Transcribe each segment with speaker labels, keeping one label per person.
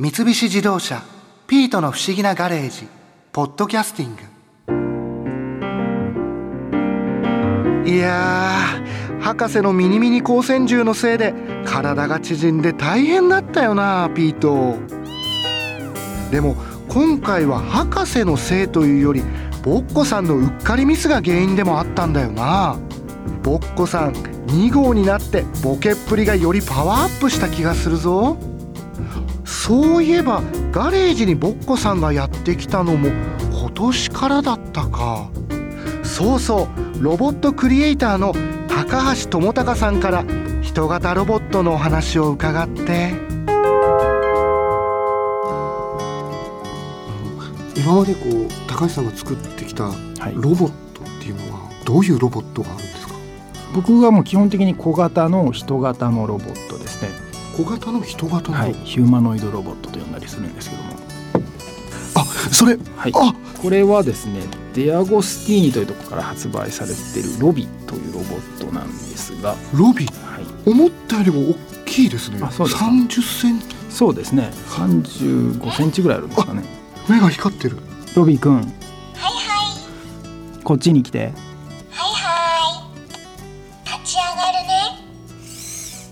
Speaker 1: 三菱自動車「ピートの不思議なガレージ」「ポッドキャスティング」いやー博士のミニミニ光線銃のせいで体が縮んで大変だったよなピート。でも今回は博士のせいというよりボッコさんのうっかりミスが原因でもあったんだよな。ボッコさん2号になってボケっぷりがよりパワーアップした気がするぞ。そういえばガレージにボッコさんがやってきたのも今年からだったか。そうそうロボットクリエイターの高橋智隆さんから人型ロボットのお話を伺って。今までこう高橋さんが作ってきたロボットっていうのはどういうロボットがあるんですか、
Speaker 2: 僕はもう基本的に小型の人型のロボットですね
Speaker 1: 小型の人型の、
Speaker 2: はい、ヒューマノイドロボットと呼んだりするんですけども。
Speaker 1: あそれ、
Speaker 2: はい、あ。これはですねデアゴスティーニというところから発売されているロビというロボットなんですが。
Speaker 1: ロビ、
Speaker 2: はい、
Speaker 1: 思ったよりも大きいですね。
Speaker 2: あそうです。
Speaker 1: 30センチ？
Speaker 2: そうですね。35センチぐらいあるんですかね。
Speaker 1: 目が光ってる。
Speaker 2: ロビーくんはい
Speaker 3: はい。
Speaker 2: こっちに来て。
Speaker 3: はいはい。立ち上がるね。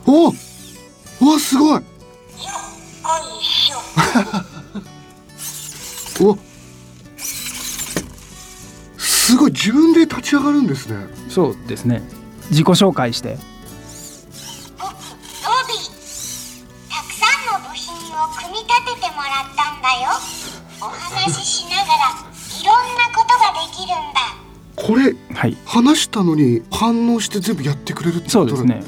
Speaker 1: おおわすごい。
Speaker 3: よっこいしょ
Speaker 1: お。すごい自分で立ち上がるんですね。
Speaker 2: そうですね。自己紹介して。
Speaker 3: 僕ロビー。たくさんの部品を組み立ててもらったんだよ。お話ししながらいろんなことができるんだ。
Speaker 1: これ
Speaker 2: はい。
Speaker 1: 話したのに反応して全部やってくれるってこと
Speaker 2: そうですね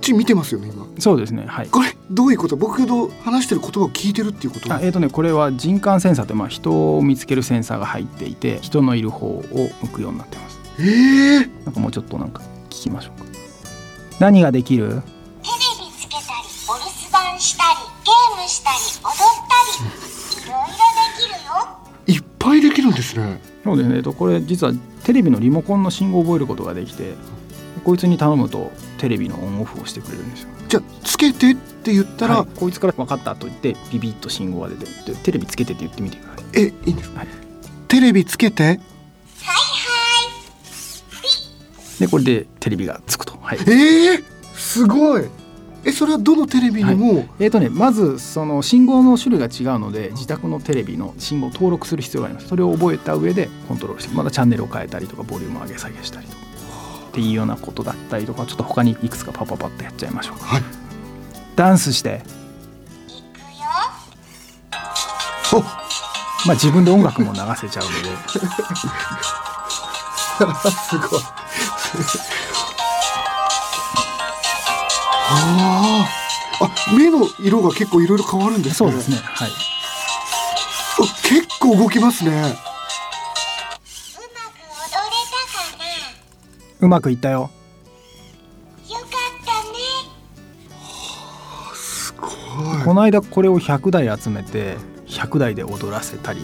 Speaker 1: ち見てますよね今。
Speaker 2: そうですねはい。
Speaker 1: これどういうこと？僕の話してる言葉を聞いてるっていうこと
Speaker 2: あえーとね、これは人感センサーってまあ人を見つけるセンサーが入っていて人のいる方を向くようになってます。
Speaker 1: えー、
Speaker 2: なんかもうちょっとなんか聞きましょうか。何ができる？
Speaker 3: テレビつけたりお留守番したりゲームしたり踊ったり。いろいろできるよ。
Speaker 1: いっぱいできるんですね。
Speaker 2: そうですね、えっと、これ実はテレビのリモコンの信号を覚えることができてこいつに頼むとテレビのオンオフをしてくれるんですよ。
Speaker 1: じゃあつけてって言ったら、
Speaker 2: はい。こいつから分かったと言ってビビッと信号が出てでテレビつけてって言ってみてください。
Speaker 1: えいいんですか、
Speaker 2: はい。
Speaker 1: テレビつけて。
Speaker 3: はいはい。
Speaker 2: でこれでテレビがつくと。はい。
Speaker 1: えー、すごい。えそれはどのテレビにも、
Speaker 2: えーとね、まずその信号の種類が違うので自宅のテレビの信号を登録する必要があります。それを覚えた上でコントロールしてまたチャンネルを変えたりとかボリュームを上げ下げしたりとかっていうようなことだったりとかちょっと他にいくつかパパパッとやっちゃいましょうか。
Speaker 1: はい。
Speaker 2: ダンスして、
Speaker 3: いくよ。
Speaker 1: お。
Speaker 2: まあ、自分で音楽も流せちゃうので。す
Speaker 1: ごい。あー。あ目の色が結構いろいろ変わるんですね。
Speaker 2: そうですね。はい。
Speaker 1: あ結構動きますね
Speaker 3: うまく
Speaker 2: いったよ。
Speaker 3: よかったね。
Speaker 1: すごい。
Speaker 2: この間これを100台集めて100台で踊らせたり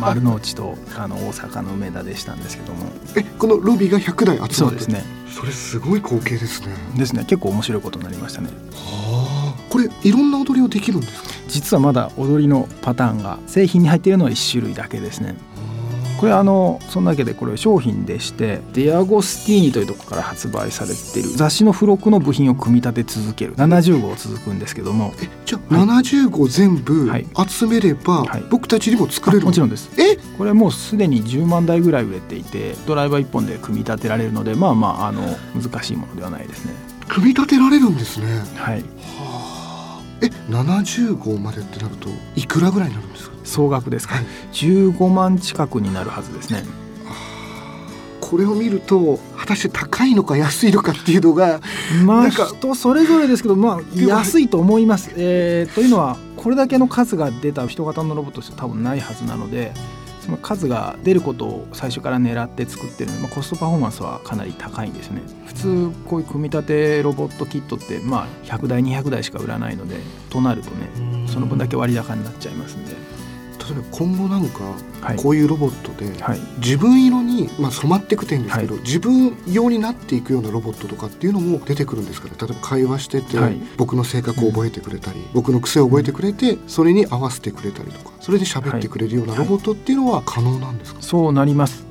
Speaker 2: 丸の内と あの大阪の梅田でしたんですけども。
Speaker 1: えこのロビーが100台集まって
Speaker 2: そうですね。
Speaker 1: それすごい光景ですね。
Speaker 2: ですね。結構面白いことになりましたね。
Speaker 1: はあ。これいろんな踊りをできるんですか？
Speaker 2: 実はまだ踊りのパターンが製品に入っているのは1種類だけですねこれあのそんなわけでこれ商品でしてデアゴスティーニというところから発売されている雑誌の付録の部品を組み立て続ける70号続くんですけども。
Speaker 1: えじゃあ70号全部
Speaker 2: はい。
Speaker 1: 集めれば、
Speaker 2: はい。
Speaker 1: 僕たちにも作れる
Speaker 2: あもちろんです。
Speaker 1: え？
Speaker 2: これもうすでに10万台ぐらい売れていてドライバー1本で組み立てられるのでまあまああの難しいものではないですね。
Speaker 1: 組み立てられるんですね。
Speaker 2: はい
Speaker 1: え70号までってなるといくらぐらいになるんですか？
Speaker 2: 総額ですか、
Speaker 1: はい。
Speaker 2: 15万近くになるはずですね。
Speaker 1: これを見ると果たして高いのか安いのかっていうのが
Speaker 2: まあ
Speaker 1: なんか
Speaker 2: 人それぞれですけどまあ安いと思います、えーというのはこれだけの数が出た人型のロボットとして多分ないはずなのでその数が出ることを最初から狙って作ってるので、まあ、コストパフォーマンスはかなり高いんですね。普通こういう組み立てロボットキットってまあ100台200台しか売らないのでとなるとねその分だけ割高になっちゃいますんで。
Speaker 1: 今後なんか
Speaker 2: はい。
Speaker 1: こういうロボットで
Speaker 2: はい。
Speaker 1: 自分色に、まあ、染まっていく点ですけど、
Speaker 2: は
Speaker 1: 自分用になっていくようなロボットとかっていうのも出てくるんですかね。例えば会話してて、
Speaker 2: はい。
Speaker 1: 僕の性格を覚えてくれたり、僕の癖を覚えてくれてそれに合わせてくれたりとかそれで喋ってくれるようなロボットっていうのは可能なんですか、
Speaker 2: そうなります。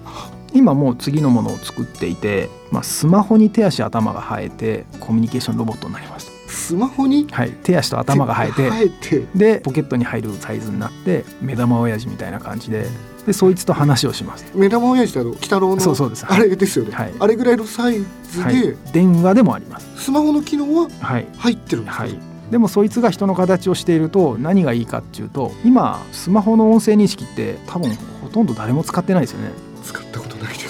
Speaker 2: 今もう次のものを作っていて、まあ、スマホに手足頭が生えてコミュニケーションロボットになります
Speaker 1: スマホに
Speaker 2: はい手足と頭が生えて
Speaker 1: 生えて。
Speaker 2: でポケットに入るサイズになって目玉親父みたいな感じででそいつと話をします。
Speaker 1: 目玉親父だと鬼太郎の
Speaker 2: そうそうです。
Speaker 1: あれですよね、
Speaker 2: はい。
Speaker 1: あれぐらいのサイズで、
Speaker 2: はい。電話でもあります。
Speaker 1: スマホの機能は
Speaker 2: はい。
Speaker 1: 入ってるんですか、
Speaker 2: はい。でもそいつが人の形をしていると何がいいかっていうと今スマホの音声認識って多分ほとんど誰も使ってないですよね。
Speaker 1: 使ったことないです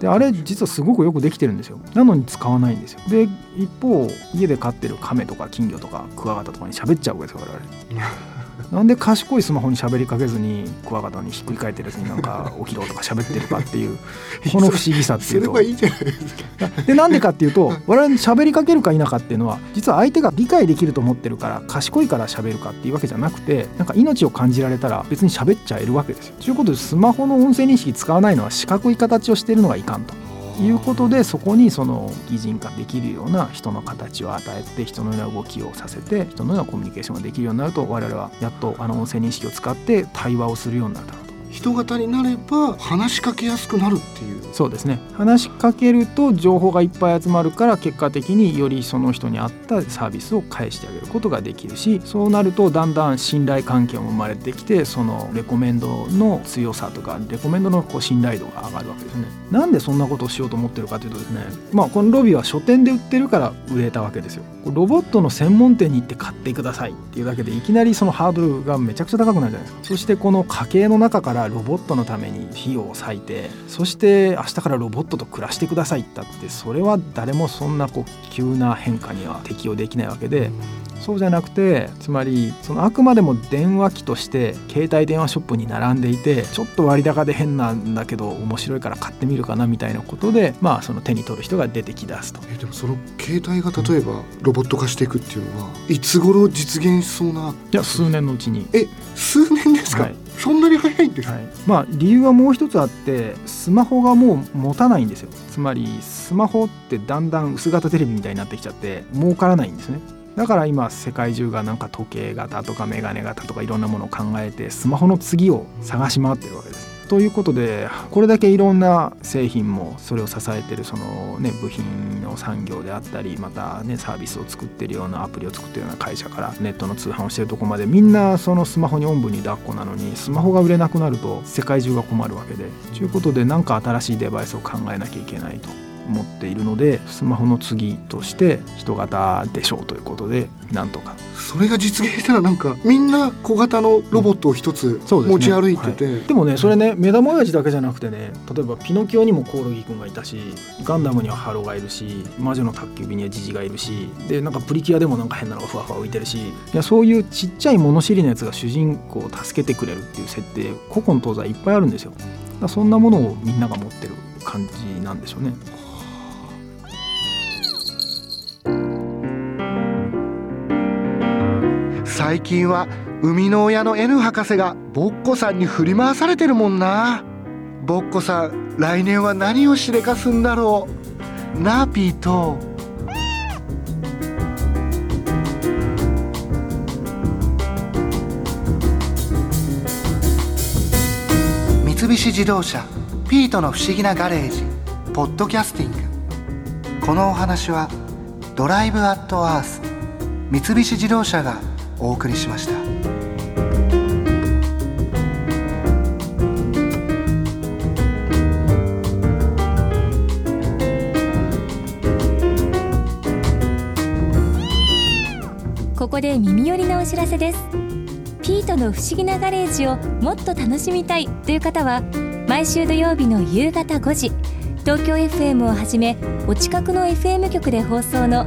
Speaker 2: であれ実はすごくよくできてるんですよ。なのに使わないんですよ。で一方家で飼ってる亀とか金魚とかクワガタとかに喋っちゃうわけですよ我々。なんで賢いスマホに喋りかけずにクワガタにひっくり返ってるやつになんか起きろとか喋ってるかっていう この不思議さって
Speaker 1: そ
Speaker 2: いうと
Speaker 1: れはいいじゃないですか
Speaker 2: で なんでかっていうと我々に喋りかけるか否かっていうのは実は相手が理解できると思ってるから賢いから喋るかっていうわけじゃなくてなんか命を感じられたら別に喋っちゃえるわけですよ。ということでスマホの音声認識使わないのは四角い形をしているのがいかんと。いうことでそこにその擬人化できるような人の形を与えて人のような動きをさせて人のようなコミュニケーションができるようになると我々はやっとあの音声認識を使って対話をするようになるだろうと。
Speaker 1: 人型になれば話しかけやすくなるっていう。
Speaker 2: そうですね。話しかけると情報がいっぱい集まるから結果的によりその人に合ったサービスを返してあげることができるしそうなるとだんだん信頼関係も生まれてきてそのレコメンドの強さとかレコメンドのこう信頼度が上がるわけですね。なんでそんなことをしようと思ってるかというとですねまあこのロビーは書店で売ってるから売れたわけですよ。ロボットの専門店に行って買ってくださいっていうだけでいきなりそのハードルがめちゃくちゃ高くなるじゃないですか。そしてこの家計の中からロボットのために費用を割いてそして明日からロボットと暮らしてくださいっったってそれは誰もそんなこう急な変化には適応できないわけでそうじゃなくてつまりそのあくまでも電話機として携帯電話ショップに並んでいてちょっと割高で変なんだけど面白いから買ってみるかなみたいなことでまあその手に取る人が出てきだすと。
Speaker 1: えでもその携帯が例えばロボット化していくっていうのはいつ頃実現しそうない
Speaker 2: や数年のうちに。
Speaker 1: え数年ですか、
Speaker 2: はい
Speaker 1: そんなに早いんですか、
Speaker 2: はい、まあ理由はもう一つあってスマホがもう持たないんですよ。つまりスマホってだんだん薄型テレビみたいになってきちゃって儲からないんですね。だから今世界中がなんか時計型とかメガネ型とかいろんなものを考えてスマホの次を探し回ってるわけです。ということでこれだけいろんな製品もそれを支えてるその、ね、部品の産業であったりまた、ね、サービスを作ってるようなアプリを作ってるような会社からネットの通販をしてるとこまでみんなそのスマホにおんぶに抱っこなのにスマホが売れなくなると世界中が困るわけでということで何か新しいデバイスを考えなきゃいけないと。思っているのでスマホの次として人型でしょうということでなんとか。
Speaker 1: それが実現したらなんかみんな小型のロボットを一つ持ち歩いてて、
Speaker 2: でもねそれね目玉親父だけじゃなくてね例えばピノキオにもコオロギくんがいたしガンダムにはハロがいるし魔女の宅急便にはジジがいるしでなんかプリキュアでもなんか変なのがふわふわ浮いてるしいやそういうちっちゃい物知りのやつが主人公を助けてくれるっていう設定古今東西いっぱいあるんですよ。そんなものをみんなが持ってる感じなんでしょうね
Speaker 1: 最近は生みの親の N 博士がボッコさんに振り回されてるもんな。ボッコさん来年は何をしでかすんだろう。なあピート三菱自動車ピートの不思議なガレージポッドキャスティング。このお話はドライブアットアース三菱自動車がお送りしました。
Speaker 4: ここで耳寄りなお知らせですピートの不思議なガレージをもっと楽しみたいという方は毎週土曜日の夕方5時東京 FM をはじめお近くの FM 局で放送の